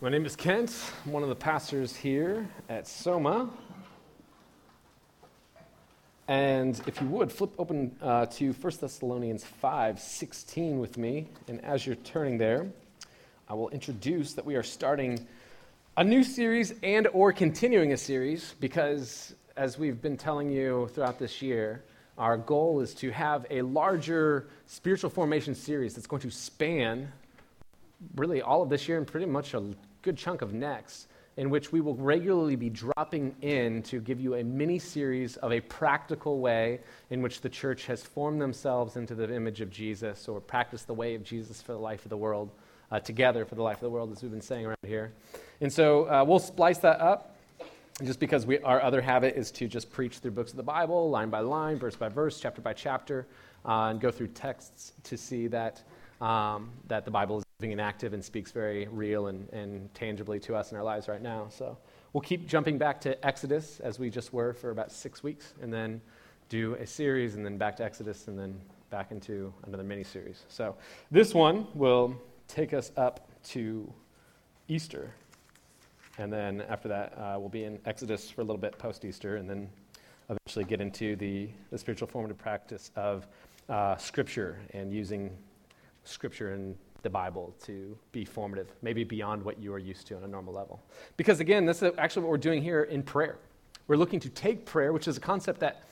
My name is Kent. I'm one of the pastors here at Soma. And if you would, flip open uh, to 1 Thessalonians 5 16 with me. And as you're turning there, I will introduce that we are starting a new series and or continuing a series because as we've been telling you throughout this year, our goal is to have a larger spiritual formation series that's going to span really all of this year and pretty much a good chunk of next, in which we will regularly be dropping in to give you a mini series of a practical way in which the church has formed themselves into the image of Jesus or practiced the way of Jesus for the life of the world, uh, together for the life of the world, as we've been saying around here. And so uh, we'll splice that up. Just because we, our other habit is to just preach through books of the Bible, line by line, verse by verse, chapter by chapter, uh, and go through texts to see that, um, that the Bible is living and active and speaks very real and, and tangibly to us in our lives right now. So we'll keep jumping back to Exodus as we just were for about six weeks, and then do a series, and then back to Exodus, and then back into another mini series. So this one will take us up to Easter. And then after that, uh, we'll be in Exodus for a little bit post Easter, and then eventually get into the, the spiritual formative practice of uh, Scripture and using Scripture and the Bible to be formative, maybe beyond what you are used to on a normal level. Because again, this is actually what we're doing here in prayer. We're looking to take prayer, which is a concept that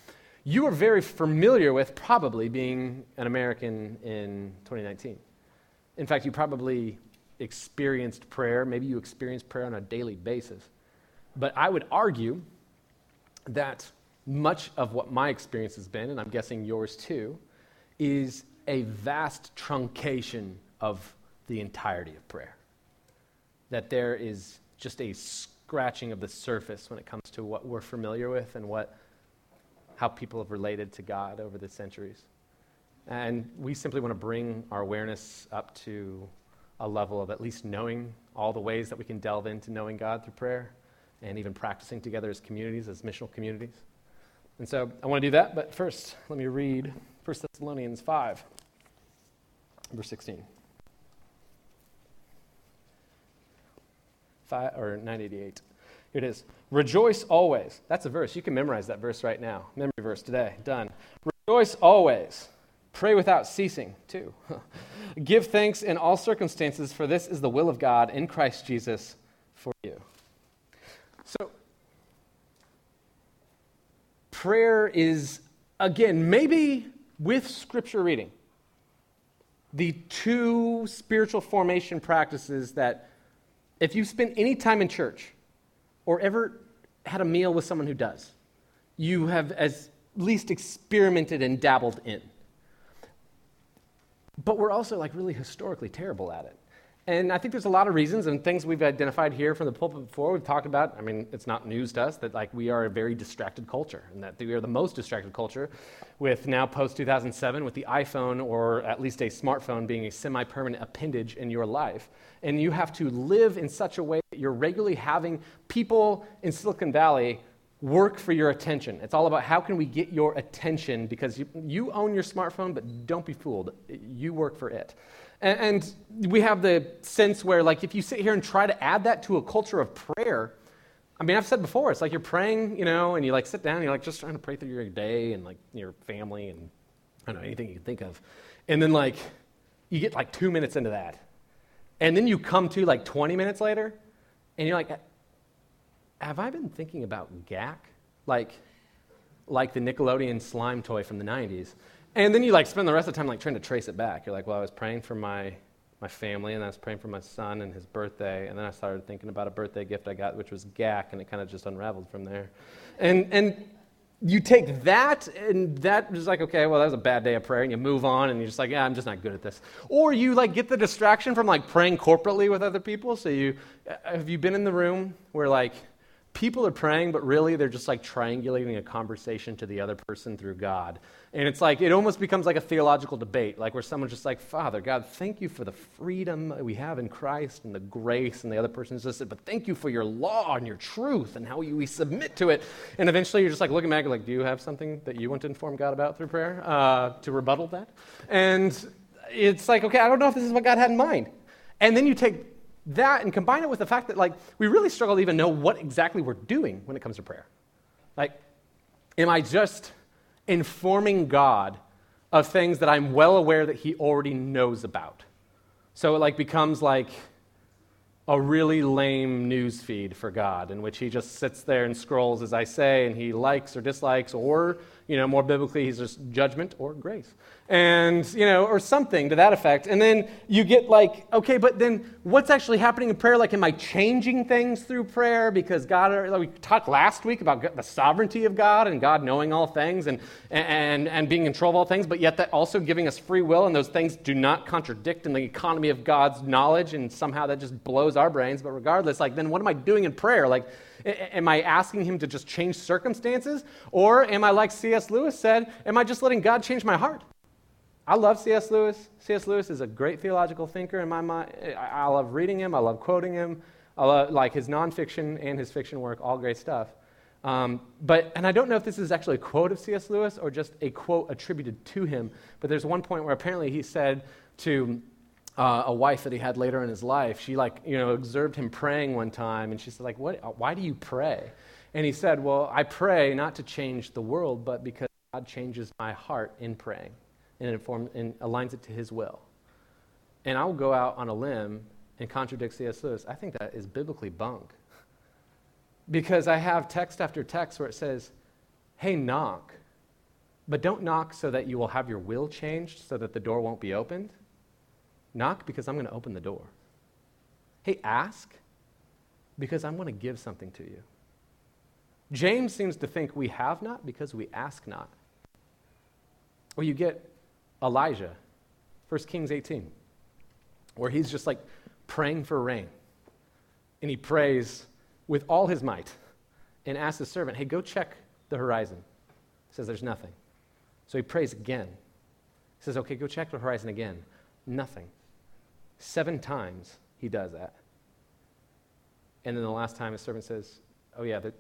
you are very familiar with, probably being an American in 2019. In fact, you probably experienced prayer. Maybe you experience prayer on a daily basis. But I would argue that much of what my experience has been, and I'm guessing yours too, is a vast truncation of the entirety of prayer. That there is just a scratching of the surface when it comes to what we're familiar with and what, how people have related to God over the centuries. And we simply want to bring our awareness up to a level of at least knowing all the ways that we can delve into knowing God through prayer and even practicing together as communities, as missional communities. And so I want to do that, but first, let me read 1 Thessalonians 5, verse 16. 5, or 988. Here it is. Rejoice always. That's a verse. You can memorize that verse right now. Memory verse today. Done. Rejoice always. Pray without ceasing, too. Give thanks in all circumstances, for this is the will of God in Christ Jesus for you. So, prayer is, again, maybe with scripture reading, the two spiritual formation practices that if you've spent any time in church or ever had a meal with someone who does, you have at least experimented and dabbled in. But we're also like really historically terrible at it. And I think there's a lot of reasons and things we've identified here from the pulpit before. We've talked about, I mean, it's not news to us that like we are a very distracted culture and that we are the most distracted culture with now post 2007 with the iPhone or at least a smartphone being a semi permanent appendage in your life. And you have to live in such a way that you're regularly having people in Silicon Valley work for your attention. It's all about how can we get your attention because you, you own your smartphone, but don't be fooled. You work for it. And, and we have the sense where, like, if you sit here and try to add that to a culture of prayer, I mean, I've said before, it's like you're praying, you know, and you like sit down and you're like just trying to pray through your day and like your family and I don't know, anything you can think of. And then, like, you get like two minutes into that. And then you come to like 20 minutes later and you're like, have I been thinking about Gak? Like, like the Nickelodeon slime toy from the 90s. And then you like spend the rest of the time like trying to trace it back. You're like, well, I was praying for my my family, and I was praying for my son and his birthday, and then I started thinking about a birthday gift I got, which was Gak, and it kind of just unraveled from there. And and you take that, and that is like, okay, well, that was a bad day of prayer, and you move on, and you're just like, yeah, I'm just not good at this. Or you like get the distraction from like praying corporately with other people. So you uh, have you been in the room where like people are praying, but really they're just like triangulating a conversation to the other person through God. And it's like, it almost becomes like a theological debate, like where someone's just like, Father, God, thank you for the freedom we have in Christ and the grace. And the other person's just, said, but thank you for your law and your truth and how we submit to it. And eventually you're just like looking back, like, do you have something that you want to inform God about through prayer uh, to rebuttal that? And it's like, okay, I don't know if this is what God had in mind. And then you take that and combine it with the fact that like we really struggle to even know what exactly we're doing when it comes to prayer. Like, am I just informing God of things that I'm well aware that He already knows about? So it like becomes like a really lame news feed for God in which he just sits there and scrolls as I say and he likes or dislikes or you know more biblically he's just judgment or grace. And you know or something to that effect. And then you get like okay but then what's actually happening in prayer? Like am i changing things through prayer? Because god uh, like we talked last week about the sovereignty of god and god knowing all things and and and being in control of all things but yet that also giving us free will and those things do not contradict in the economy of god's knowledge and somehow that just blows our brains. But regardless like then what am i doing in prayer? Like am i asking him to just change circumstances or am i like cs lewis said am i just letting god change my heart I love C.S. Lewis. C.S. Lewis is a great theological thinker in my mind. I love reading him. I love quoting him. I love like his nonfiction and his fiction work, all great stuff. Um, but, and I don't know if this is actually a quote of C.S. Lewis or just a quote attributed to him, but there's one point where apparently he said to uh, a wife that he had later in his life, she like, you know, observed him praying one time, and she said, like, what, why do you pray? And he said, well, I pray not to change the world, but because God changes my heart in praying and, inform, and aligns it to his will. And I will go out on a limb and contradict C.S. Lewis. I think that is biblically bunk. Because I have text after text where it says, hey, knock. But don't knock so that you will have your will changed so that the door won't be opened. Knock because I'm going to open the door. Hey, ask because I'm going to give something to you. James seems to think we have not because we ask not. Or you get Elijah, 1 Kings 18, where he's just like praying for rain. And he prays with all his might and asks his servant, hey, go check the horizon. He says, there's nothing. So he prays again. He says, okay, go check the horizon again. Nothing. Seven times he does that. And then the last time his servant says, oh, yeah, there,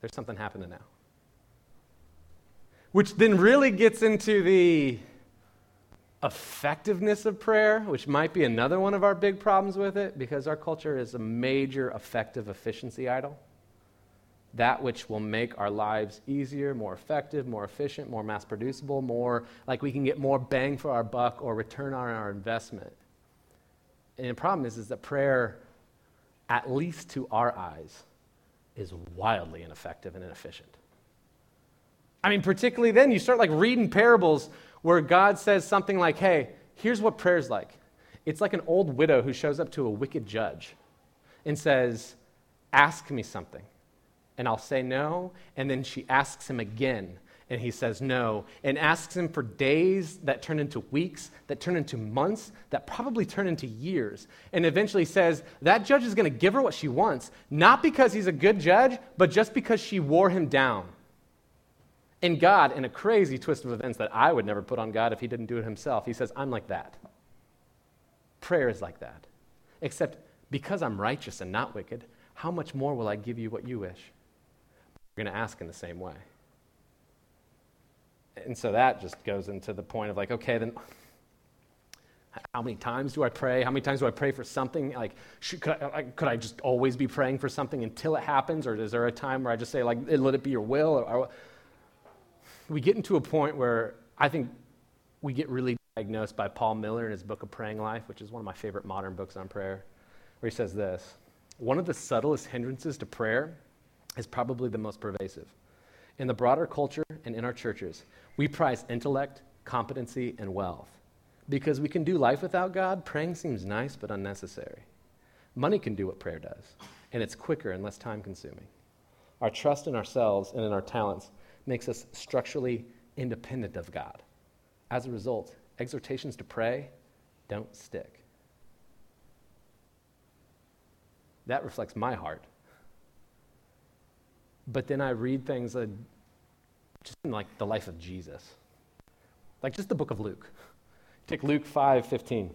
there's something happening now. Which then really gets into the effectiveness of prayer, which might be another one of our big problems with it, because our culture is a major effective efficiency idol. That which will make our lives easier, more effective, more efficient, more mass producible, more like we can get more bang for our buck or return on our investment. And the problem is, is that prayer, at least to our eyes, is wildly ineffective and inefficient. I mean, particularly then, you start like reading parables where God says something like, hey, here's what prayer's like. It's like an old widow who shows up to a wicked judge and says, Ask me something. And I'll say no. And then she asks him again. And he says no. And asks him for days that turn into weeks, that turn into months, that probably turn into years. And eventually says, That judge is going to give her what she wants, not because he's a good judge, but just because she wore him down. And God, in a crazy twist of events that I would never put on God if He didn't do it Himself, He says, I'm like that. Prayer is like that. Except because I'm righteous and not wicked, how much more will I give you what you wish? You're going to ask in the same way. And so that just goes into the point of like, okay, then how many times do I pray? How many times do I pray for something? Like, should, could, I, could I just always be praying for something until it happens? Or is there a time where I just say, like, let it be your will? Or, we get into a point where I think we get really diagnosed by Paul Miller in his book of Praying Life, which is one of my favorite modern books on prayer, where he says this One of the subtlest hindrances to prayer is probably the most pervasive. In the broader culture and in our churches, we prize intellect, competency, and wealth. Because we can do life without God, praying seems nice but unnecessary. Money can do what prayer does, and it's quicker and less time consuming. Our trust in ourselves and in our talents makes us structurally independent of God. As a result, exhortations to pray don't stick. That reflects my heart. But then I read things just in like the life of Jesus. Like just the book of Luke. Take Luke 5 15.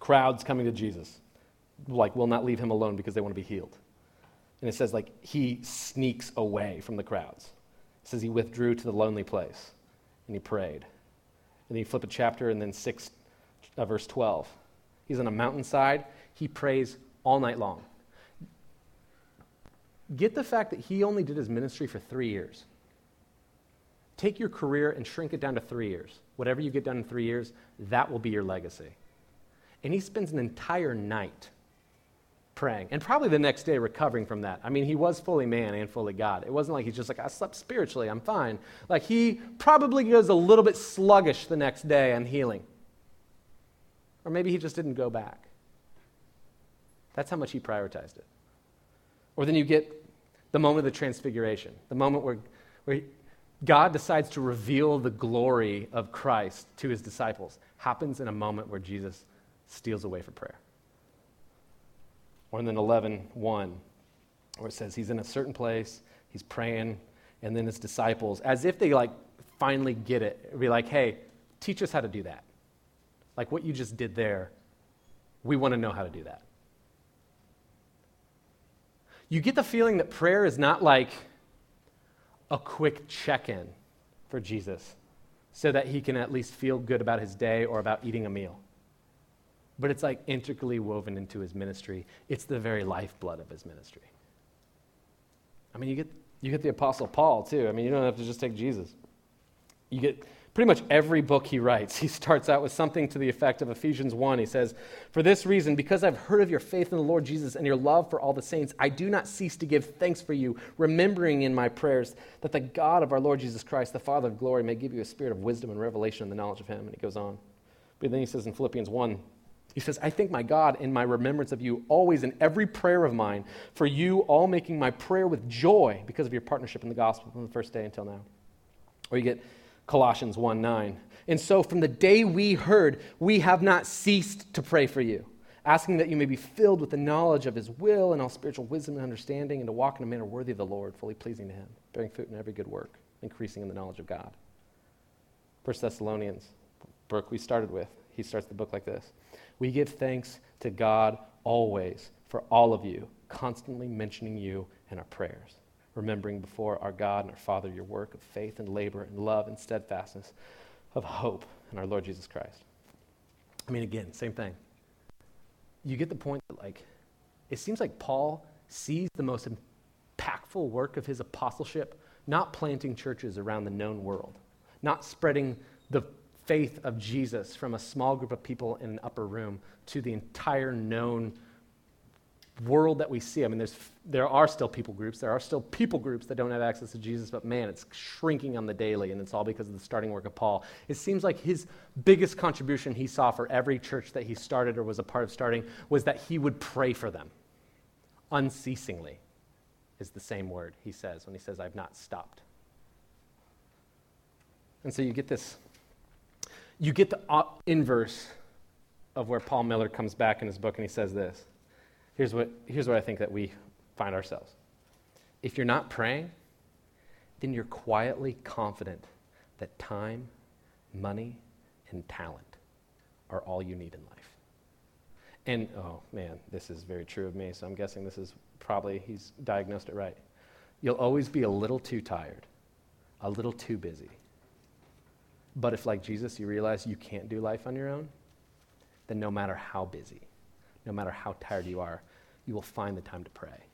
Crowds coming to Jesus. Like, will not leave him alone because they want to be healed. And it says, like, he sneaks away from the crowds. It says he withdrew to the lonely place and he prayed. And then you flip a chapter and then 6, uh, verse 12. He's on a mountainside. He prays all night long. Get the fact that he only did his ministry for three years. Take your career and shrink it down to three years. Whatever you get done in three years, that will be your legacy. And he spends an entire night praying and probably the next day recovering from that. I mean, he was fully man and fully God. It wasn't like he's just like, I slept spiritually, I'm fine. Like, he probably goes a little bit sluggish the next day on healing. Or maybe he just didn't go back. That's how much he prioritized it. Or then you get the moment of the transfiguration, the moment where, where God decides to reveal the glory of Christ to his disciples, happens in a moment where Jesus steals away for prayer. Or in then 11, 1, where it says he's in a certain place, he's praying, and then his disciples, as if they like finally get it, be like, hey, teach us how to do that. Like what you just did there, we want to know how to do that you get the feeling that prayer is not like a quick check in for Jesus so that he can at least feel good about his day or about eating a meal. But it's like intricately woven into his ministry. It's the very lifeblood of his ministry. I mean, you get, you get the Apostle Paul, too. I mean, you don't have to just take Jesus. You get Pretty much every book he writes, he starts out with something to the effect of Ephesians 1. He says, For this reason, because I've heard of your faith in the Lord Jesus and your love for all the saints, I do not cease to give thanks for you, remembering in my prayers that the God of our Lord Jesus Christ, the Father of glory, may give you a spirit of wisdom and revelation in the knowledge of him. And he goes on. But then he says in Philippians 1, he says, I thank my God in my remembrance of you always in every prayer of mine, for you all making my prayer with joy because of your partnership in the gospel from the first day until now. Or you get Colossians 1 9. And so from the day we heard, we have not ceased to pray for you, asking that you may be filled with the knowledge of his will and all spiritual wisdom and understanding, and to walk in a manner worthy of the Lord, fully pleasing to him, bearing fruit in every good work, increasing in the knowledge of God. First Thessalonians, book we started with, he starts the book like this We give thanks to God always for all of you, constantly mentioning you in our prayers remembering before our God and our Father your work of faith and labor and love and steadfastness of hope in our Lord Jesus Christ. I mean, again, same thing. You get the point that, like, it seems like Paul sees the most impactful work of his apostleship not planting churches around the known world, not spreading the faith of Jesus from a small group of people in an upper room to the entire known world that we see. I mean, there's, there are still people groups. There are still people groups that don't have access to Jesus, but man, it's shrinking on the daily, and it's all because of the starting work of Paul. It seems like his biggest contribution he saw for every church that he started or was a part of starting was that he would pray for them unceasingly, is the same word he says when he says, I've not stopped. And so you get this, you get the inverse of where Paul Miller comes back in his book and he says this. Here's what, here's what I think that we find ourselves. If you're not praying, then you're quietly confident that time, money, and talent are all you need in life. And oh man, this is very true of me, so I'm guessing this is probably, he's diagnosed it right. You'll always be a little too tired, a little too busy. But if, like Jesus, you realize you can't do life on your own, then no matter how busy, no matter how tired you are, you will find the time to pray.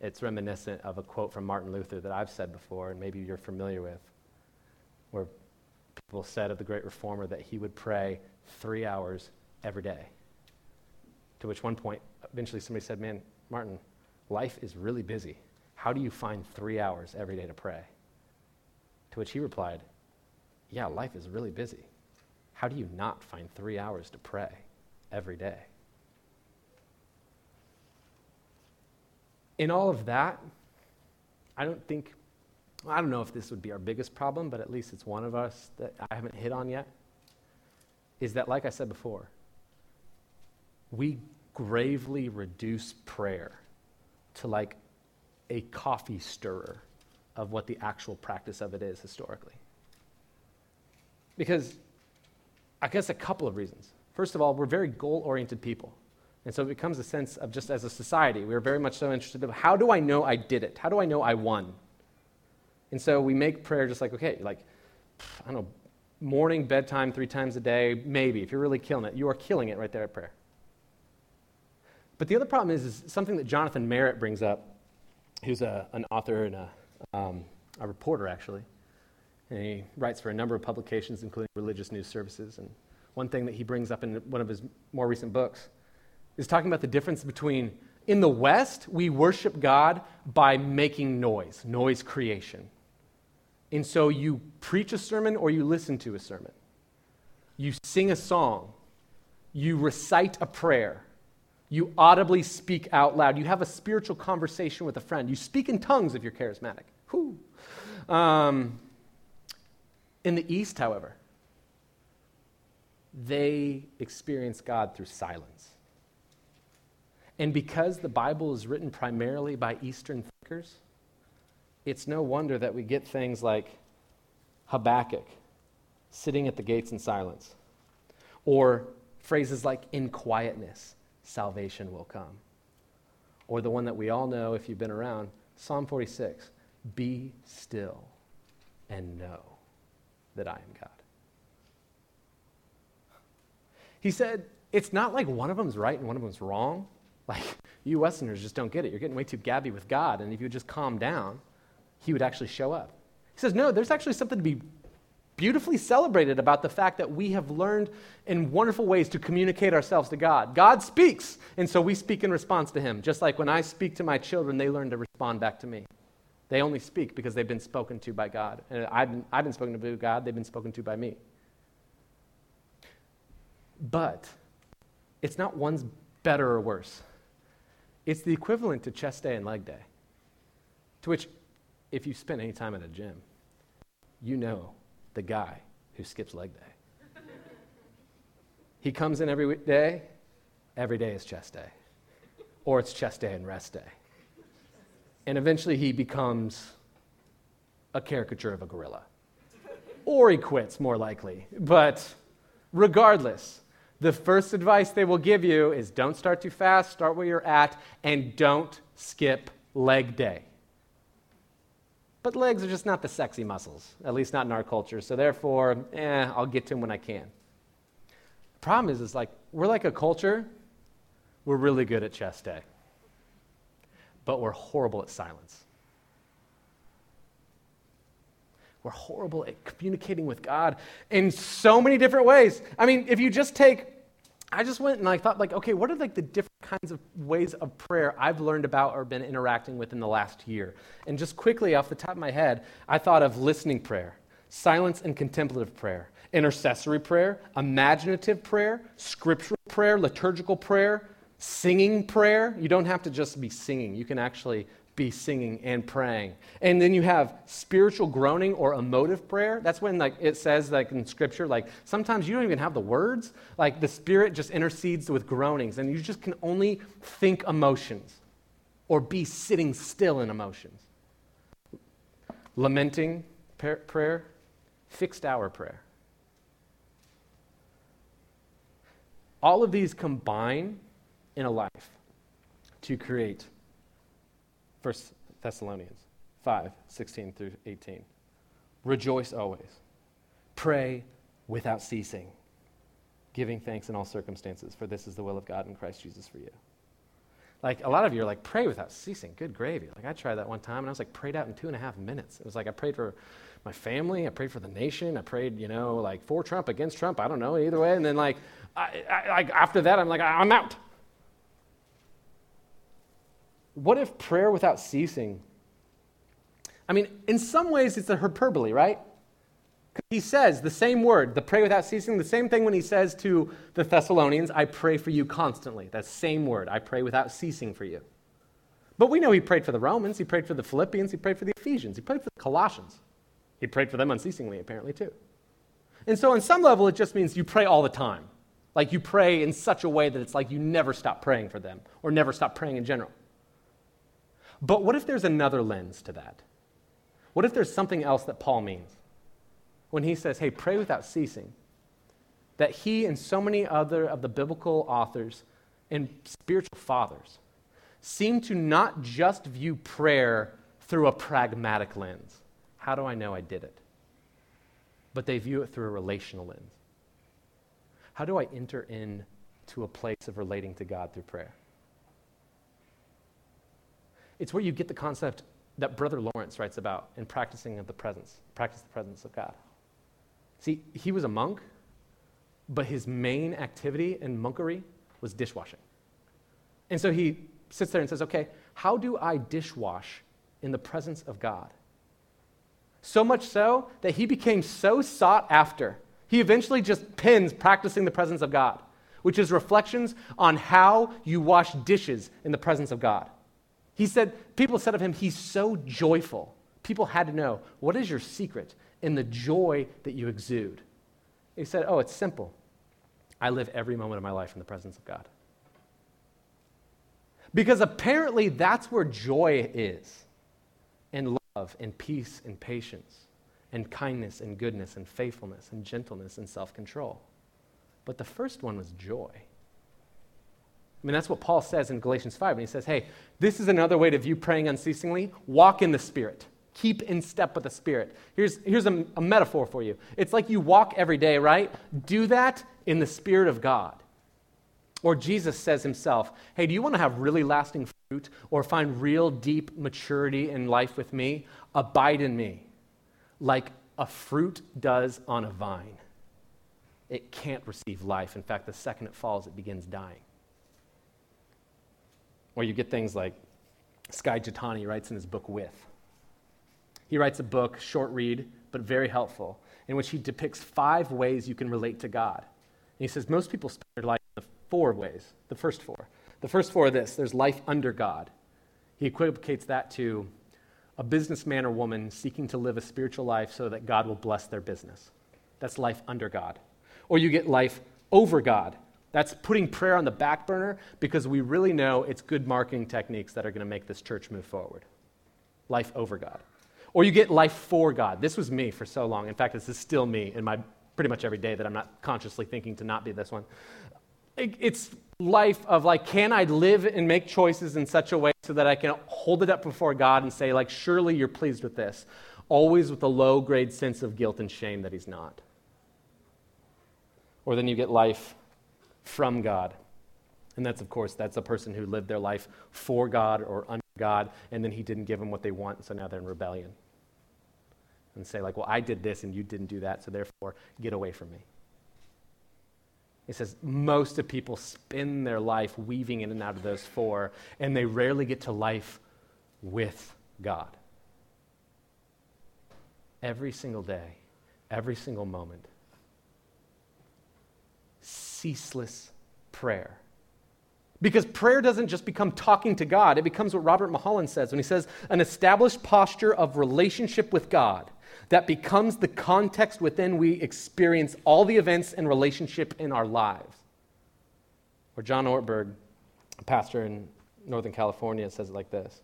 It's reminiscent of a quote from Martin Luther that I've said before, and maybe you're familiar with, where people said of the great reformer that he would pray three hours every day. To which one point, eventually somebody said, Man, Martin, life is really busy. How do you find three hours every day to pray? To which he replied, Yeah, life is really busy. How do you not find three hours to pray? Every day. In all of that, I don't think, I don't know if this would be our biggest problem, but at least it's one of us that I haven't hit on yet. Is that, like I said before, we gravely reduce prayer to like a coffee stirrer of what the actual practice of it is historically. Because I guess a couple of reasons. First of all, we're very goal oriented people. And so it becomes a sense of just as a society, we're very much so interested in how do I know I did it? How do I know I won? And so we make prayer just like, okay, like, I don't know, morning, bedtime, three times a day, maybe. If you're really killing it, you are killing it right there at prayer. But the other problem is, is something that Jonathan Merritt brings up, who's a, an author and a, um, a reporter, actually. And he writes for a number of publications, including religious news services. And one thing that he brings up in one of his more recent books is talking about the difference between in the West, we worship God by making noise, noise creation. And so you preach a sermon or you listen to a sermon. You sing a song. You recite a prayer. You audibly speak out loud. You have a spiritual conversation with a friend. You speak in tongues if you're charismatic. Um, in the East, however, they experience God through silence. And because the Bible is written primarily by Eastern thinkers, it's no wonder that we get things like Habakkuk sitting at the gates in silence, or phrases like in quietness, salvation will come. Or the one that we all know if you've been around, Psalm 46 be still and know that I am God. He said, it's not like one of them's right and one of them's wrong. Like, you Westerners just don't get it. You're getting way too gabby with God, and if you would just calm down, He would actually show up. He says, no, there's actually something to be beautifully celebrated about the fact that we have learned in wonderful ways to communicate ourselves to God. God speaks, and so we speak in response to Him. Just like when I speak to my children, they learn to respond back to me. They only speak because they've been spoken to by God. And I've been, I've been spoken to by God, they've been spoken to by me. But it's not one's better or worse. It's the equivalent to chest day and leg day. To which, if you spend any time at a gym, you know the guy who skips leg day. he comes in every day, every day is chest day. Or it's chest day and rest day. And eventually he becomes a caricature of a gorilla. Or he quits, more likely. But regardless, the first advice they will give you is don't start too fast, start where you're at, and don't skip leg day. But legs are just not the sexy muscles, at least not in our culture. So therefore, eh, I'll get to them when I can. The problem is, is like we're like a culture, we're really good at chest day, but we're horrible at silence. We're horrible at communicating with God in so many different ways. I mean, if you just take, I just went and I thought, like, okay, what are like the different kinds of ways of prayer I've learned about or been interacting with in the last year? And just quickly off the top of my head, I thought of listening prayer, silence and contemplative prayer, intercessory prayer, imaginative prayer, scriptural prayer, liturgical prayer, singing prayer. You don't have to just be singing, you can actually be singing and praying. And then you have spiritual groaning or emotive prayer. That's when like it says like in scripture like sometimes you don't even have the words. Like the spirit just intercedes with groanings and you just can only think emotions or be sitting still in emotions. Lamenting prayer, fixed hour prayer. All of these combine in a life to create 1 Thessalonians 5 16 through 18. Rejoice always. Pray without ceasing, giving thanks in all circumstances, for this is the will of God in Christ Jesus for you. Like a lot of you are like, pray without ceasing. Good gravy. Like I tried that one time and I was like, prayed out in two and a half minutes. It was like I prayed for my family, I prayed for the nation, I prayed, you know, like for Trump, against Trump, I don't know, either way. And then like, I, I, after that, I'm like, I'm out. What if prayer without ceasing? I mean, in some ways, it's a hyperbole, right? He says the same word, the pray without ceasing, the same thing when he says to the Thessalonians, I pray for you constantly. That same word, I pray without ceasing for you. But we know he prayed for the Romans, he prayed for the Philippians, he prayed for the Ephesians, he prayed for the Colossians. He prayed for them unceasingly, apparently, too. And so, on some level, it just means you pray all the time. Like you pray in such a way that it's like you never stop praying for them or never stop praying in general. But what if there's another lens to that? What if there's something else that Paul means? When he says, hey, pray without ceasing, that he and so many other of the biblical authors and spiritual fathers seem to not just view prayer through a pragmatic lens. How do I know I did it? But they view it through a relational lens. How do I enter into a place of relating to God through prayer? It's where you get the concept that Brother Lawrence writes about in practicing of the presence, practice the presence of God. See, he was a monk, but his main activity in monkery was dishwashing. And so he sits there and says, okay, how do I dishwash in the presence of God? So much so that he became so sought after. He eventually just pins practicing the presence of God, which is reflections on how you wash dishes in the presence of God. He said, people said of him, he's so joyful. People had to know, what is your secret in the joy that you exude? He said, oh, it's simple. I live every moment of my life in the presence of God. Because apparently that's where joy is and love and peace and patience and kindness and goodness and faithfulness and gentleness and self control. But the first one was joy. I mean, that's what Paul says in Galatians 5. And he says, hey, this is another way to view praying unceasingly. Walk in the Spirit. Keep in step with the Spirit. Here's, here's a, a metaphor for you it's like you walk every day, right? Do that in the Spirit of God. Or Jesus says himself, Hey, do you want to have really lasting fruit or find real deep maturity in life with me? Abide in me, like a fruit does on a vine. It can't receive life. In fact, the second it falls, it begins dying. Or you get things like Skye Jethani writes in his book With. He writes a book, short read, but very helpful, in which he depicts five ways you can relate to God. And he says most people spend their life in the four ways. The first four. The first four are this there's life under God. He equivocates that to a businessman or woman seeking to live a spiritual life so that God will bless their business. That's life under God. Or you get life over God. That's putting prayer on the back burner because we really know it's good marketing techniques that are going to make this church move forward. Life over God. Or you get life for God. This was me for so long. In fact, this is still me in my pretty much every day that I'm not consciously thinking to not be this one it's life of like, can I live and make choices in such a way so that I can hold it up before God and say, like, surely you're pleased with this? Always with a low grade sense of guilt and shame that he's not. Or then you get life from God. And that's, of course, that's a person who lived their life for God or under God, and then he didn't give them what they want, so now they're in rebellion. And say, like, well, I did this and you didn't do that, so therefore, get away from me. He says most of people spend their life weaving in and out of those four, and they rarely get to life with God. Every single day, every single moment. Ceaseless prayer. Because prayer doesn't just become talking to God, it becomes what Robert Mulholland says when he says, an established posture of relationship with God that becomes the context within we experience all the events and relationship in our lives. Or John Ortberg, a pastor in Northern California, says it like this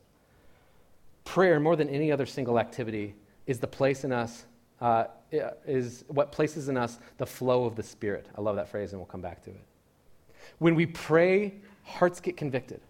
Prayer, more than any other single activity, is the place in us, uh, is what places in us the flow of the Spirit. I love that phrase, and we'll come back to it. When we pray, hearts get convicted,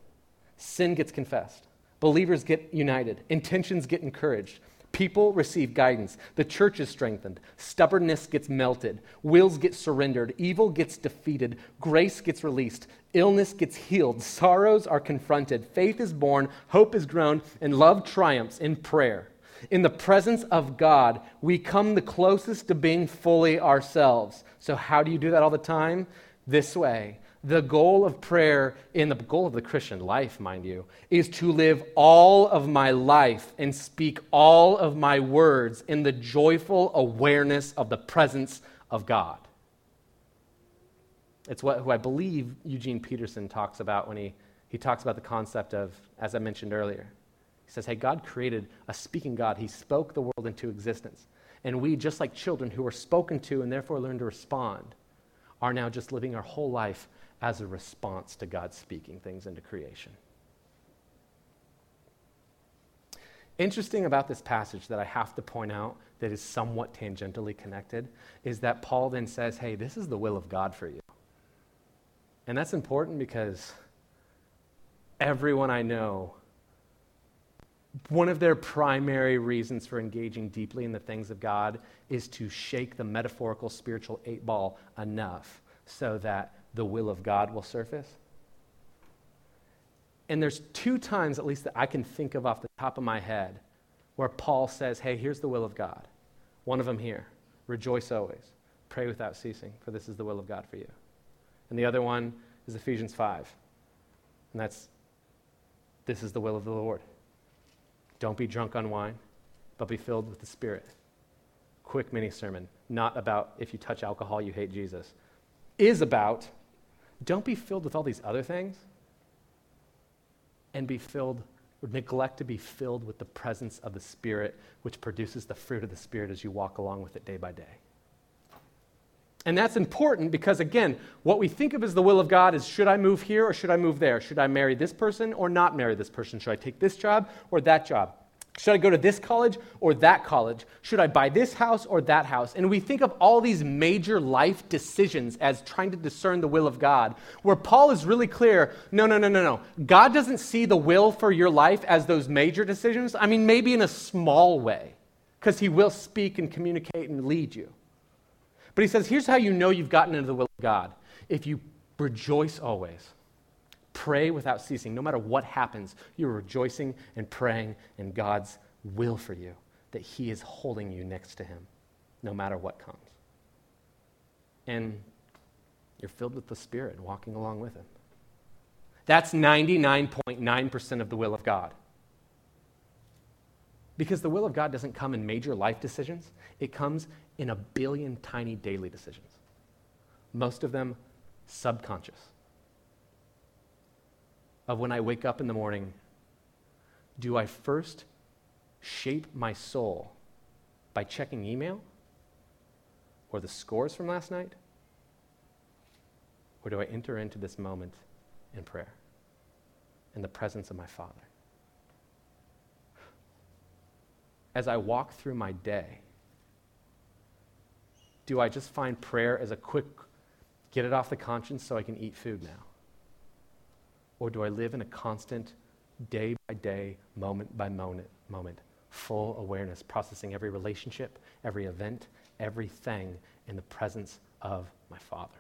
sin gets confessed, believers get united, intentions get encouraged, People receive guidance. The church is strengthened. Stubbornness gets melted. Wills get surrendered. Evil gets defeated. Grace gets released. Illness gets healed. Sorrows are confronted. Faith is born. Hope is grown. And love triumphs in prayer. In the presence of God, we come the closest to being fully ourselves. So, how do you do that all the time? This way the goal of prayer, in the goal of the Christian life, mind you, is to live all of my life and speak all of my words in the joyful awareness of the presence of God. It's what who I believe Eugene Peterson talks about when he, he talks about the concept of, as I mentioned earlier. He says, Hey, God created a speaking God. He spoke the world into existence. And we, just like children who are spoken to and therefore learn to respond, are now just living our whole life as a response to God speaking things into creation. Interesting about this passage that I have to point out that is somewhat tangentially connected is that Paul then says, Hey, this is the will of God for you. And that's important because everyone I know, one of their primary reasons for engaging deeply in the things of God is to shake the metaphorical spiritual eight ball enough so that the will of God will surface. And there's two times, at least, that I can think of off the top of my head where Paul says, Hey, here's the will of God. One of them here rejoice always, pray without ceasing, for this is the will of God for you. And the other one is Ephesians 5. And that's, this is the will of the Lord. Don't be drunk on wine, but be filled with the Spirit. Quick mini sermon, not about if you touch alcohol, you hate Jesus. Is about don't be filled with all these other things and be filled, or neglect to be filled with the presence of the Spirit, which produces the fruit of the Spirit as you walk along with it day by day. And that's important because, again, what we think of as the will of God is should I move here or should I move there? Should I marry this person or not marry this person? Should I take this job or that job? Should I go to this college or that college? Should I buy this house or that house? And we think of all these major life decisions as trying to discern the will of God, where Paul is really clear no, no, no, no, no. God doesn't see the will for your life as those major decisions. I mean, maybe in a small way, because he will speak and communicate and lead you. But he says, here's how you know you've gotten into the will of God if you rejoice always. Pray without ceasing. No matter what happens, you're rejoicing and praying in God's will for you, that He is holding you next to Him, no matter what comes. And you're filled with the Spirit and walking along with Him. That's 99.9% of the will of God. Because the will of God doesn't come in major life decisions, it comes in a billion tiny daily decisions, most of them subconscious. Of when I wake up in the morning, do I first shape my soul by checking email or the scores from last night? Or do I enter into this moment in prayer, in the presence of my Father? As I walk through my day, do I just find prayer as a quick get it off the conscience so I can eat food now? Or do I live in a constant, day by day, moment by moment, moment, full awareness, processing every relationship, every event, everything in the presence of my Father?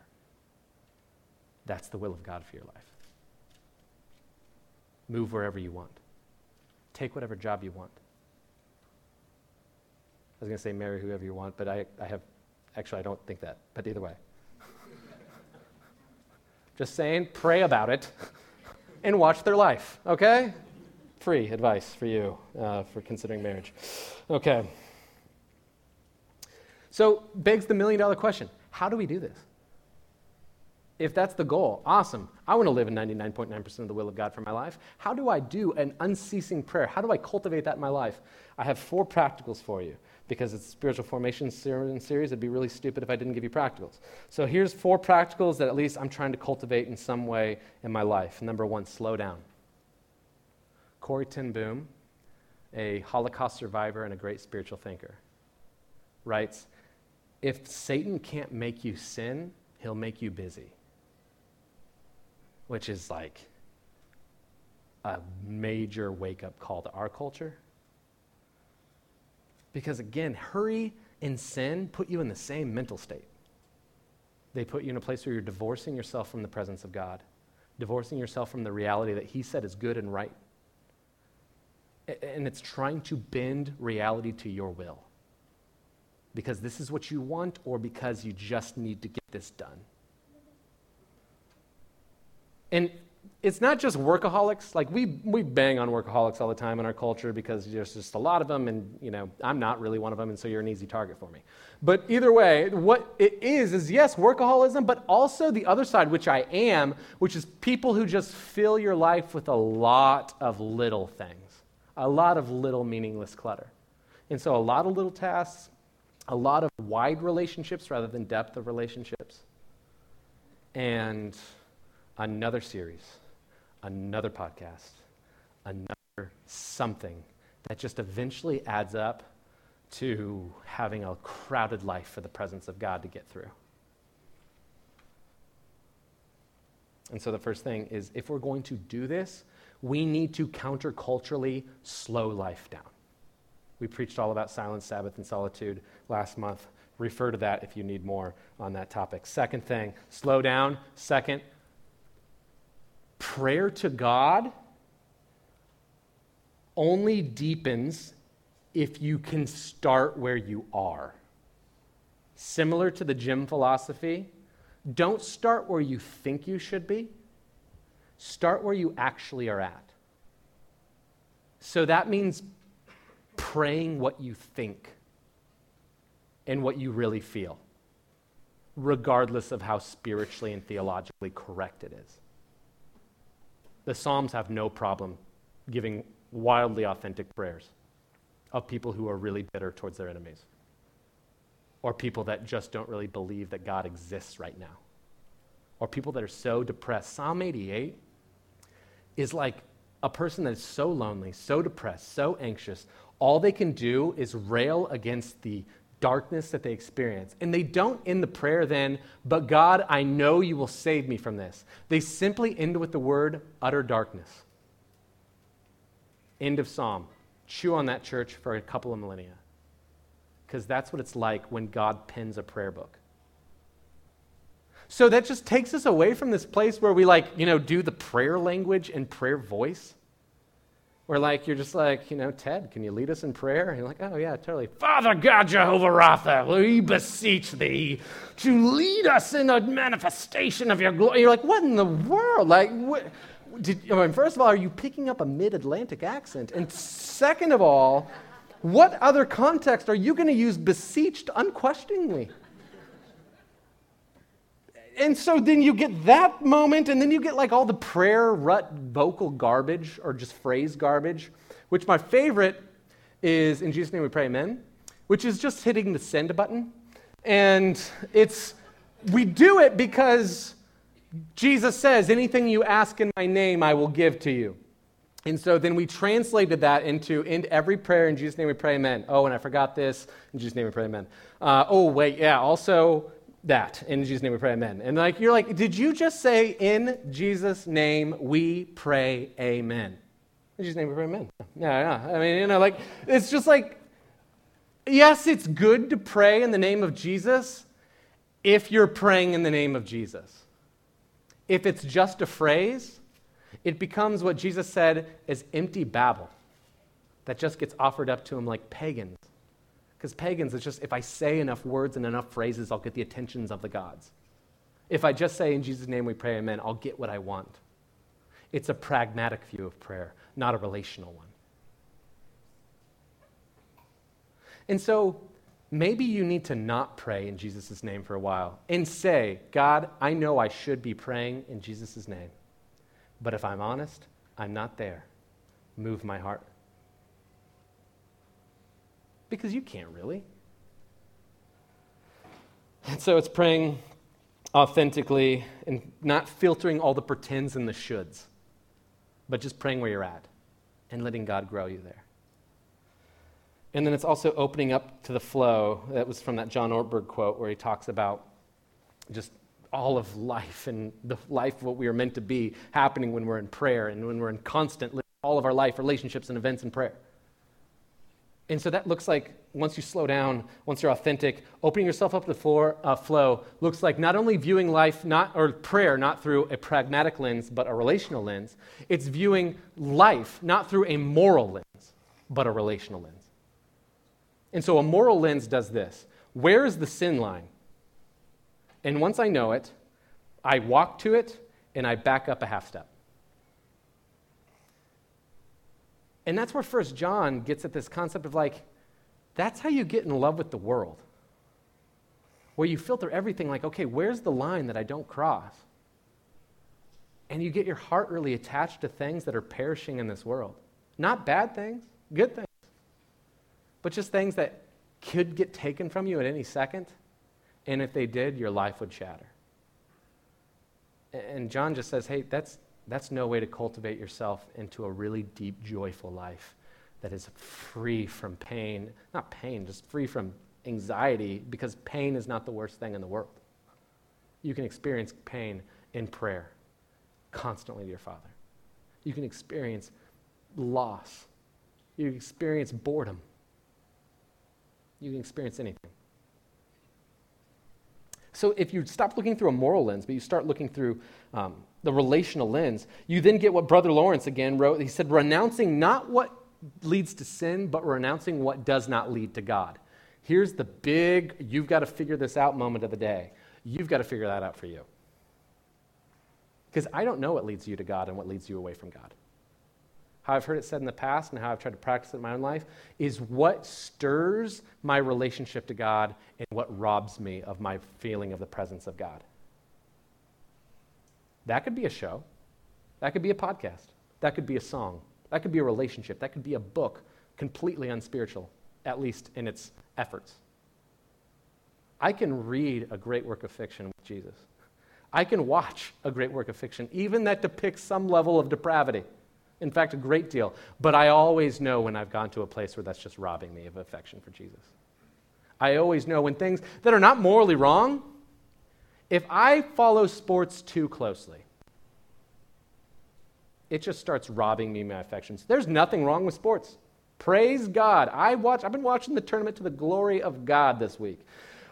That's the will of God for your life. Move wherever you want. Take whatever job you want. I was going to say marry whoever you want, but I, I have Actually, I don't think that, but either way. Just saying, pray about it and watch their life, okay? Free advice for you uh, for considering marriage. Okay. So, begs the million dollar question how do we do this? If that's the goal, awesome. I want to live in 99.9% of the will of God for my life. How do I do an unceasing prayer? How do I cultivate that in my life? I have four practicals for you because it's spiritual formation series. It'd be really stupid if I didn't give you practicals. So here's four practicals that at least I'm trying to cultivate in some way in my life. Number one, slow down. Corrie ten Boom, a Holocaust survivor and a great spiritual thinker, writes, if Satan can't make you sin, he'll make you busy. Which is like a major wake up call to our culture because again, hurry and sin put you in the same mental state. They put you in a place where you're divorcing yourself from the presence of God, divorcing yourself from the reality that He said is good and right. And it's trying to bend reality to your will. Because this is what you want, or because you just need to get this done. And it's not just workaholics. Like we, we bang on workaholics all the time in our culture because there's just a lot of them, and you know I'm not really one of them, and so you're an easy target for me. But either way, what it is is yes, workaholism, but also the other side, which I am, which is people who just fill your life with a lot of little things, a lot of little meaningless clutter, and so a lot of little tasks, a lot of wide relationships rather than depth of relationships, and another series another podcast, another something that just eventually adds up to having a crowded life for the presence of God to get through. And so the first thing is if we're going to do this, we need to counterculturally slow life down. We preached all about silence, Sabbath, and solitude last month. Refer to that if you need more on that topic. Second thing, slow down. Second, prayer to God only deepens if you can start where you are. Similar to the gym philosophy, don't start where you think you should be, start where you actually are at. So that means praying what you think and what you really feel, regardless of how spiritually and theologically correct it is. The Psalms have no problem giving wildly authentic prayers of people who are really bitter towards their enemies or people that just don't really believe that God exists right now or people that are so depressed. Psalm 88 is like a person that is so lonely, so depressed, so anxious. All they can do is rail against the darkness that they experience. And they don't end the prayer then, but God, I know you will save me from this. They simply end with the word utter darkness. End of psalm. Chew on that church for a couple of millennia. Because that's what it's like when God pens a prayer book. So that just takes us away from this place where we like, you know, do the prayer language and prayer voice. Where, like, you're just like, you know, Ted, can you lead us in prayer? And you're like, oh, yeah, totally. Father God, Jehovah Rapha, we beseech thee to lead us in a manifestation of your glory. You're like, what in the world? Like, what? Did, I mean, first of all, are you picking up a mid Atlantic accent? And second of all, what other context are you going to use beseeched unquestioningly? And so then you get that moment, and then you get like all the prayer rut vocal garbage or just phrase garbage, which my favorite is in Jesus' name we pray, amen, which is just hitting the send button. And it's, we do it because Jesus says, anything you ask in my name, I will give to you. And so then we translated that into in every prayer in Jesus' name we pray, amen. Oh, and I forgot this. In Jesus' name we pray, amen. Uh, oh, wait, yeah. Also, that. In Jesus' name we pray, amen. And like you're like, did you just say in Jesus' name we pray, amen? In Jesus' name we pray, amen. Yeah, yeah. I mean, you know, like it's just like, yes, it's good to pray in the name of Jesus if you're praying in the name of Jesus. If it's just a phrase, it becomes what Jesus said is empty babble that just gets offered up to him like pagans. Because pagans, it's just if I say enough words and enough phrases, I'll get the attentions of the gods. If I just say, in Jesus' name we pray, amen, I'll get what I want. It's a pragmatic view of prayer, not a relational one. And so maybe you need to not pray in Jesus' name for a while and say, God, I know I should be praying in Jesus' name. But if I'm honest, I'm not there. Move my heart because you can't really. And so it's praying authentically and not filtering all the pretends and the shoulds, but just praying where you're at and letting God grow you there. And then it's also opening up to the flow. That was from that John Ortberg quote where he talks about just all of life and the life what we are meant to be happening when we're in prayer and when we're in constant all of our life relationships and events in prayer. And so that looks like, once you slow down, once you're authentic, opening yourself up to floor, uh, flow looks like not only viewing life, not, or prayer, not through a pragmatic lens, but a relational lens. It's viewing life not through a moral lens, but a relational lens. And so a moral lens does this where is the sin line? And once I know it, I walk to it and I back up a half step. And that's where First John gets at this concept of like, that's how you get in love with the world. Where you filter everything like, okay, where's the line that I don't cross? And you get your heart really attached to things that are perishing in this world. Not bad things, good things, but just things that could get taken from you at any second. And if they did, your life would shatter. And John just says, hey, that's, that's no way to cultivate yourself into a really deep, joyful life that is free from pain. Not pain, just free from anxiety, because pain is not the worst thing in the world. You can experience pain in prayer constantly to your Father. You can experience loss. You can experience boredom. You can experience anything. So if you stop looking through a moral lens, but you start looking through um, the relational lens, you then get what Brother Lawrence again wrote. He said, renouncing not what leads to sin, but renouncing what does not lead to God. Here's the big, you've got to figure this out moment of the day. You've got to figure that out for you. Because I don't know what leads you to God and what leads you away from God. How I've heard it said in the past and how I've tried to practice it in my own life is what stirs my relationship to God and what robs me of my feeling of the presence of God. That could be a show. That could be a podcast. That could be a song. That could be a relationship. That could be a book completely unspiritual, at least in its efforts. I can read a great work of fiction with Jesus. I can watch a great work of fiction, even that depicts some level of depravity. In fact, a great deal. But I always know when I've gone to a place where that's just robbing me of affection for Jesus. I always know when things that are not morally wrong, if I follow sports too closely, it just starts robbing me of my affections. There's nothing wrong with sports. Praise God. I watch, I've been watching the tournament to the glory of God this week.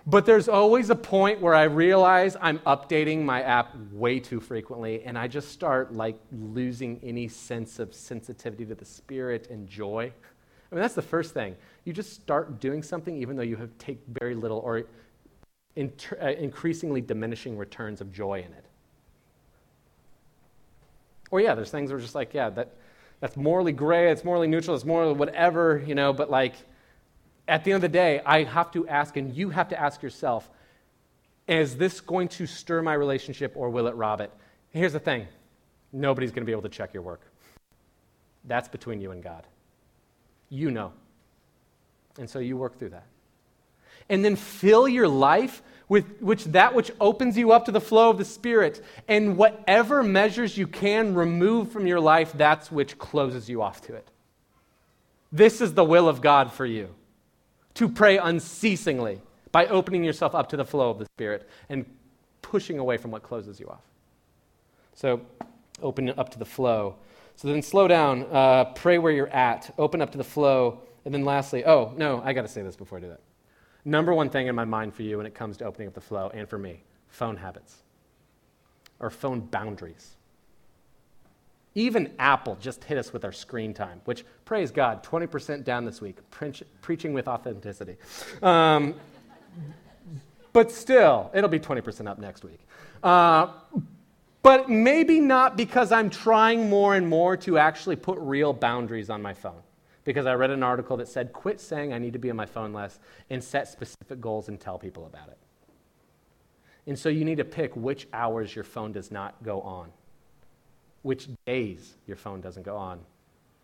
But there's always a point where I realize I'm updating my app way too frequently, and I just start like losing any sense of sensitivity to the spirit and joy. I mean, that's the first thing. You just start doing something even though you have take very little or inter- uh, increasingly diminishing returns of joy in it. Or yeah, there's things where just like, yeah, that that's morally gray, it's morally neutral, it's morally whatever, you know, but like at the end of the day, I have to ask, and you have to ask yourself, is this going to stir my relationship or will it rob it? Here's the thing nobody's going to be able to check your work. That's between you and God. You know. And so you work through that. And then fill your life with which that which opens you up to the flow of the Spirit. And whatever measures you can remove from your life, that's which closes you off to it. This is the will of God for you to pray unceasingly by opening yourself up to the flow of the Spirit and pushing away from what closes you off. So, open up to the flow. So then slow down, uh, pray where you're at, open up to the flow, and then lastly, oh, no, I got to say this before I do that. Number one thing in my mind for you when it comes to opening up the flow, and for me, phone habits or phone boundaries. Even Apple just hit us with our screen time, which, praise God, 20% down this week, preach, preaching with authenticity. Um, but still, it'll be 20% up next week. Uh, but maybe not because I'm trying more and more to actually put real boundaries on my phone. Because I read an article that said, quit saying I need to be on my phone less and set specific goals and tell people about it. And so you need to pick which hours your phone does not go on which days your phone doesn't go on,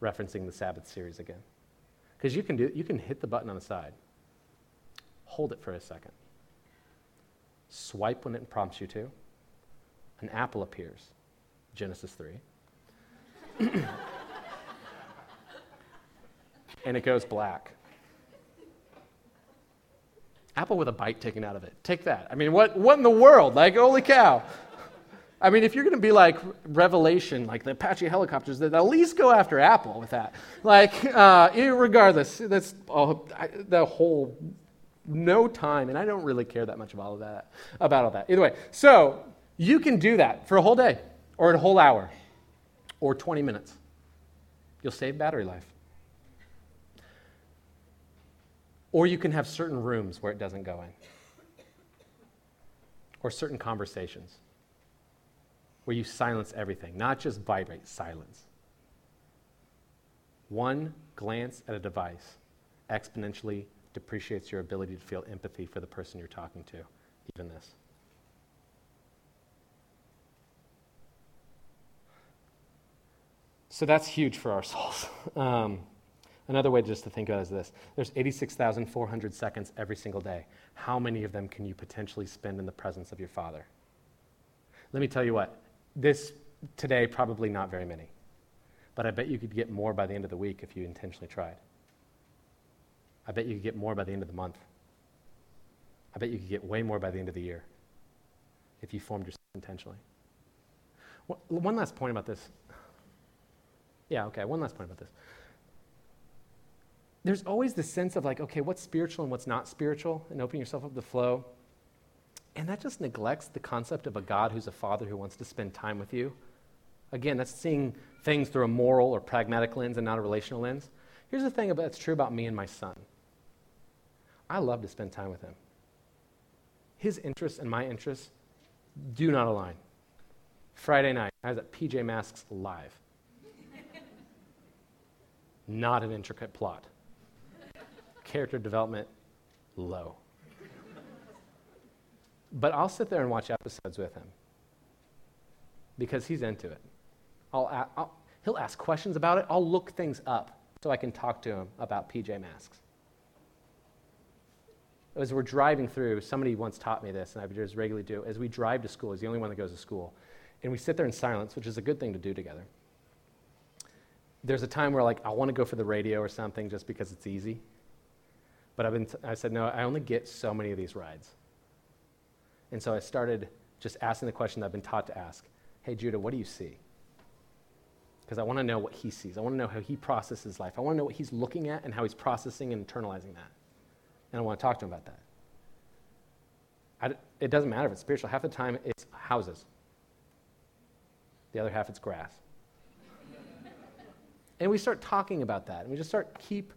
referencing the Sabbath series again. Because you can do you can hit the button on the side, hold it for a second, swipe when it prompts you to, an apple appears, Genesis 3. And it goes black. Apple with a bite taken out of it. Take that. I mean, what, what in the world? Like, holy cow. I mean, if you're going to be like Revelation, like the Apache helicopters, then at least go after Apple with that. Like, uh, regardless, that's all, I, the whole no time, and I don't really care that much about all of that. About all that. Either way, so you can do that for a whole day, or a whole hour, or 20 minutes. You'll save battery life. Or you can have certain rooms where it doesn't go in, or certain conversations where you silence everything, not just vibrate, silence. One glance at a device exponentially depreciates your ability to feel empathy for the person you're talking to, even this. So that's huge for our souls. Um, another way just to think about it is this there's 86,400 seconds every single day. How many of them can you potentially spend in the presence of your Father? Let me tell you what, this today, probably not very many. But I bet you could get more by the end of the week if you intentionally tried. I bet you could get more by the end of the month. I bet you could get way more by the end of the year if you formed yourself intentionally. One last point about this. Yeah, okay, one last point about this. There's always this sense of like, okay, what's spiritual and what's not spiritual, and opening yourself up to flow. And that just neglects the concept of a God who's a father who wants to spend time with you. Again, that's seeing things through a moral or pragmatic lens and not a relational lens. Here's the thing that's true about me and my son I love to spend time with him. His interests and my interests do not align. Friday night, I was at PJ Masks Live. not an intricate plot. Character development, low. But I'll sit there and watch episodes with him because he's into it. I'll, I'll, he'll ask questions about it. I'll look things up so I can talk to him about PJ Masks. As we're driving through, somebody once taught me this, and I just regularly do. As we drive to school, he's the only one that goes to school, and we sit there in silence, which is a good thing to do together. There's a time where, like, I want to go for the radio or something just because it's easy. But I've been t- I said, no, I only get so many of these rides. And so I started just asking the question that I've been taught to ask Hey, Judah, what do you see? Because I want to know what he sees. I want to know how he processes life. I want to know what he's looking at and how he's processing and internalizing that. And I want to talk to him about that. It doesn't matter if it's spiritual. Half the time, it's houses, the other half, it's grass. and we start talking about that. And we just start keep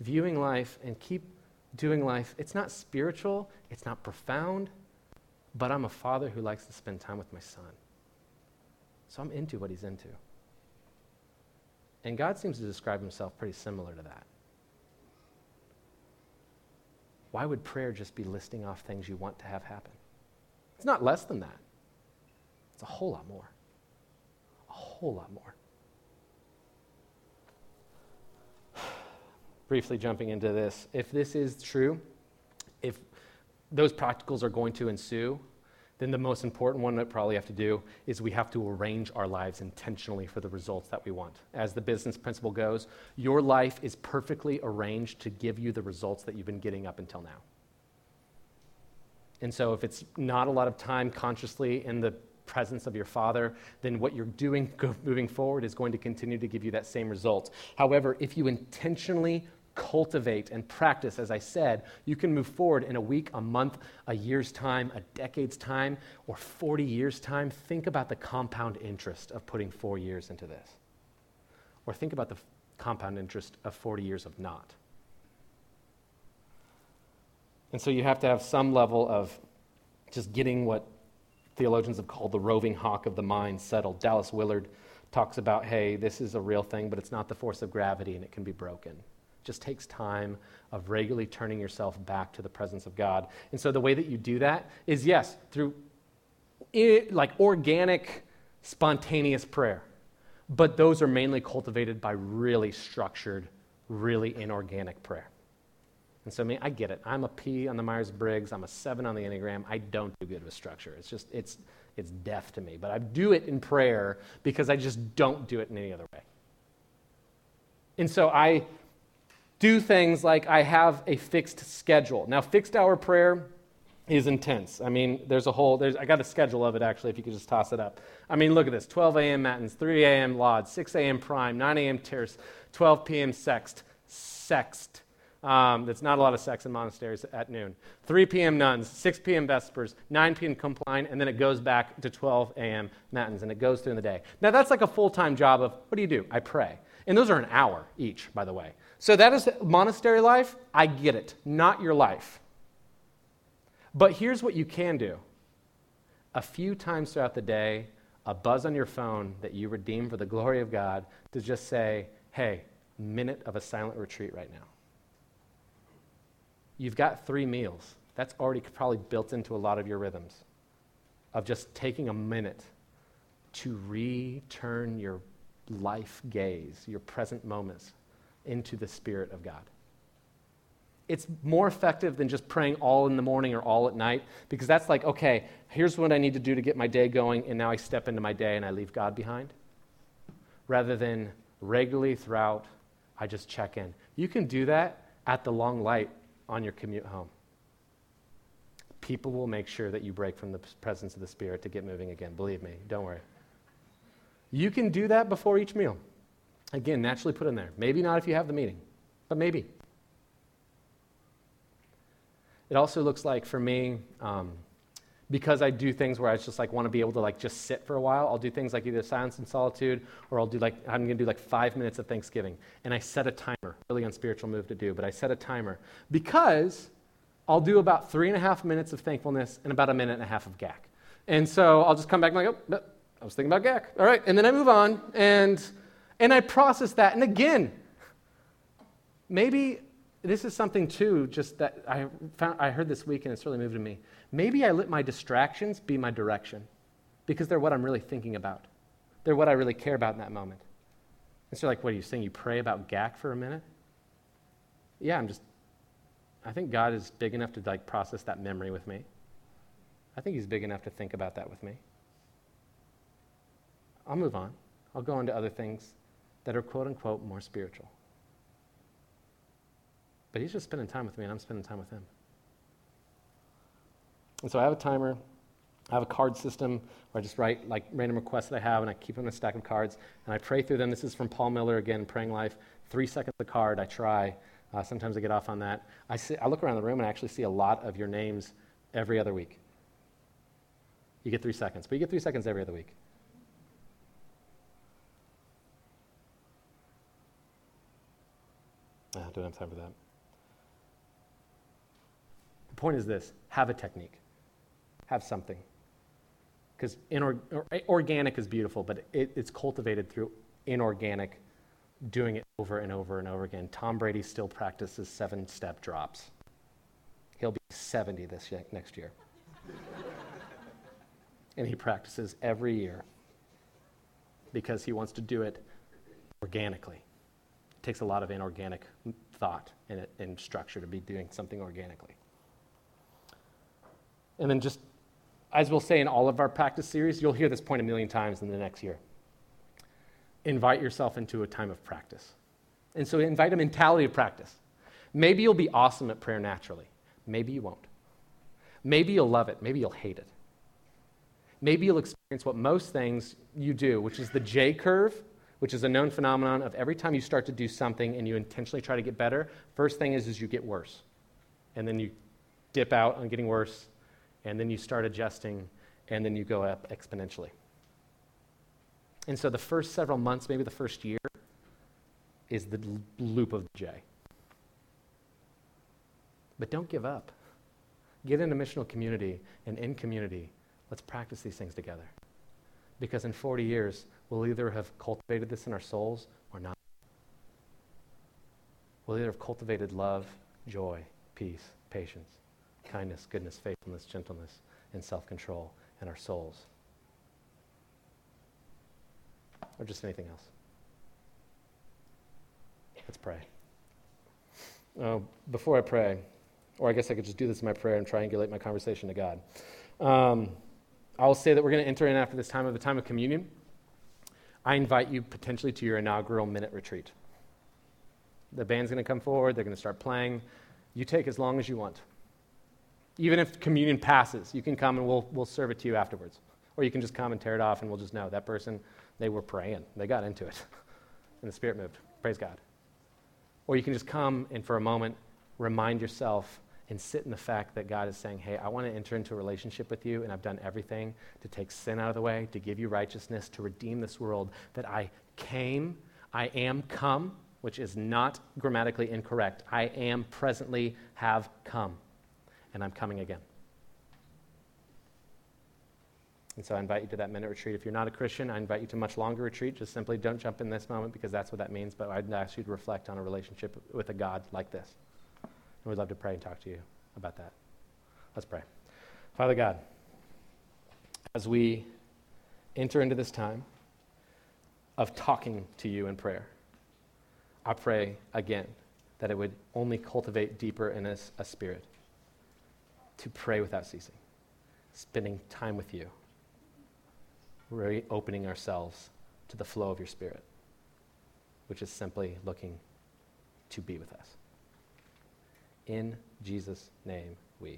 viewing life and keep doing life. It's not spiritual, it's not profound, but I'm a father who likes to spend time with my son. So I'm into what he's into. And God seems to describe himself pretty similar to that. Why would prayer just be listing off things you want to have happen? It's not less than that, it's a whole lot more. A whole lot more. Briefly jumping into this, if this is true, if those practicals are going to ensue, then the most important one that probably have to do is we have to arrange our lives intentionally for the results that we want. As the business principle goes, your life is perfectly arranged to give you the results that you've been getting up until now. And so if it's not a lot of time consciously in the presence of your father, then what you're doing moving forward is going to continue to give you that same result. However, if you intentionally cultivate and practice, as I said, you can move forward in a week, a month, a year's time, a decade's time, or 40 years' time. Think about the compound interest of putting four years into this. Or think about the compound interest of 40 years of not. And so you have to have some level of just getting what theologians have called the roving hawk of the mind settled. Dallas Willard talks about hey, this is a real thing, but it's not the force of gravity and it can be broken just takes time of regularly turning yourself back to the presence of God. And so the way that you do that is yes, through it, like organic, spontaneous prayer. But those are mainly cultivated by really structured, really inorganic prayer. And so, I mean, I get it. I'm a P on the Myers Briggs. I'm a seven on the Enneagram. I don't do good with structure. It's just, it's, it's deaf to me. But I do it in prayer because I just don't do it in any other way. And so I do things like I have a fixed schedule. Now, fixed hour prayer is intense. I mean, there's a whole, there's, I got a schedule of it actually, if you could just toss it up. I mean, look at this 12 a.m. Matins, 3 a.m. Lauds, 6 a.m. Prime, 9 a.m. Terce, 12 p.m. Sext, Sext. Um, that's not a lot of sex in monasteries at noon. 3 p.m. nuns, 6 p.m. vespers, 9 p.m. compline, and then it goes back to 12 a.m. matins, and it goes through the day. Now, that's like a full time job of what do you do? I pray. And those are an hour each, by the way. So that is monastery life. I get it. Not your life. But here's what you can do a few times throughout the day, a buzz on your phone that you redeem for the glory of God to just say, hey, minute of a silent retreat right now. You've got three meals. That's already probably built into a lot of your rhythms of just taking a minute to return your life gaze, your present moments, into the Spirit of God. It's more effective than just praying all in the morning or all at night because that's like, okay, here's what I need to do to get my day going, and now I step into my day and I leave God behind. Rather than regularly throughout, I just check in. You can do that at the long light on your commute home. People will make sure that you break from the presence of the Spirit to get moving again. Believe me, don't worry. You can do that before each meal. Again, naturally put in there. Maybe not if you have the meeting, but maybe. It also looks like for me, um, because I do things where I just like want to be able to like just sit for a while. I'll do things like either silence and solitude, or I'll do like I'm to do like five minutes of Thanksgiving, and I set a timer. Really unspiritual move to do, but I set a timer because I'll do about three and a half minutes of thankfulness and about a minute and a half of Gak. And so I'll just come back and like, oh, I was thinking about Gak. All right, and then I move on and and I process that. And again, maybe this is something too, just that I found I heard this week and it's really moved me. Maybe I let my distractions be my direction because they're what I'm really thinking about. They're what I really care about in that moment. And so, like, what are you saying? You pray about Gak for a minute? Yeah, I'm just. I think God is big enough to like process that memory with me. I think He's big enough to think about that with me. I'll move on. I'll go on to other things that are quote unquote more spiritual. But He's just spending time with me, and I'm spending time with Him. And so I have a timer. I have a card system where I just write like random requests that I have and I keep them in a stack of cards and I pray through them. This is from Paul Miller again, Praying Life. Three seconds a card. I try. Uh, sometimes I get off on that. I, see, I look around the room and I actually see a lot of your names every other week. You get three seconds, but you get three seconds every other week. I don't have time for that. The point is this have a technique have something. Because inor- eh, organic is beautiful, but it, it's cultivated through inorganic, doing it over and over and over again. Tom Brady still practices seven step drops. He'll be 70 this year, next year. and he practices every year because he wants to do it organically. Takes a lot of inorganic thought and, and structure to be doing something organically. And then just as we'll say in all of our practice series, you'll hear this point a million times in the next year. Invite yourself into a time of practice. And so invite a mentality of practice. Maybe you'll be awesome at prayer naturally. Maybe you won't. Maybe you'll love it. Maybe you'll hate it. Maybe you'll experience what most things you do, which is the J curve, which is a known phenomenon of every time you start to do something and you intentionally try to get better, first thing is, is you get worse. And then you dip out on getting worse, and then you start adjusting, and then you go up exponentially. And so the first several months, maybe the first year, is the loop of J. But don't give up. Get into missional community, and in community, let's practice these things together. Because in 40 years, we'll either have cultivated this in our souls or not. We'll either have cultivated love, joy, peace, patience, kindness, goodness, faithfulness, gentleness, and self control in our souls. Or just anything else. Let's pray. Uh, before I pray, or I guess I could just do this in my prayer and triangulate my conversation to God. Um, I'll say that we're going to enter in after this time of the time of communion. I invite you potentially to your inaugural minute retreat. The band's going to come forward, they're going to start playing. You take as long as you want. Even if communion passes, you can come and we'll, we'll serve it to you afterwards. Or you can just come and tear it off and we'll just know that person, they were praying. They got into it. and the Spirit moved. Praise God. Or you can just come and for a moment remind yourself and sit in the fact that God is saying, Hey, I want to enter into a relationship with you, and I've done everything to take sin out of the way, to give you righteousness, to redeem this world. That I came, I am come, which is not grammatically incorrect. I am presently have come and I'm coming again. And so I invite you to that minute retreat. If you're not a Christian, I invite you to much longer retreat. Just simply don't jump in this moment because that's what that means. But I'd ask you to reflect on a relationship with a God like this. And we'd love to pray and talk to you about that. Let's pray. Father God, as we enter into this time of talking to you in prayer, I pray again that it would only cultivate deeper in us a spirit to pray without ceasing, spending time with you, reopening ourselves to the flow of your Spirit, which is simply looking to be with us. In Jesus' name,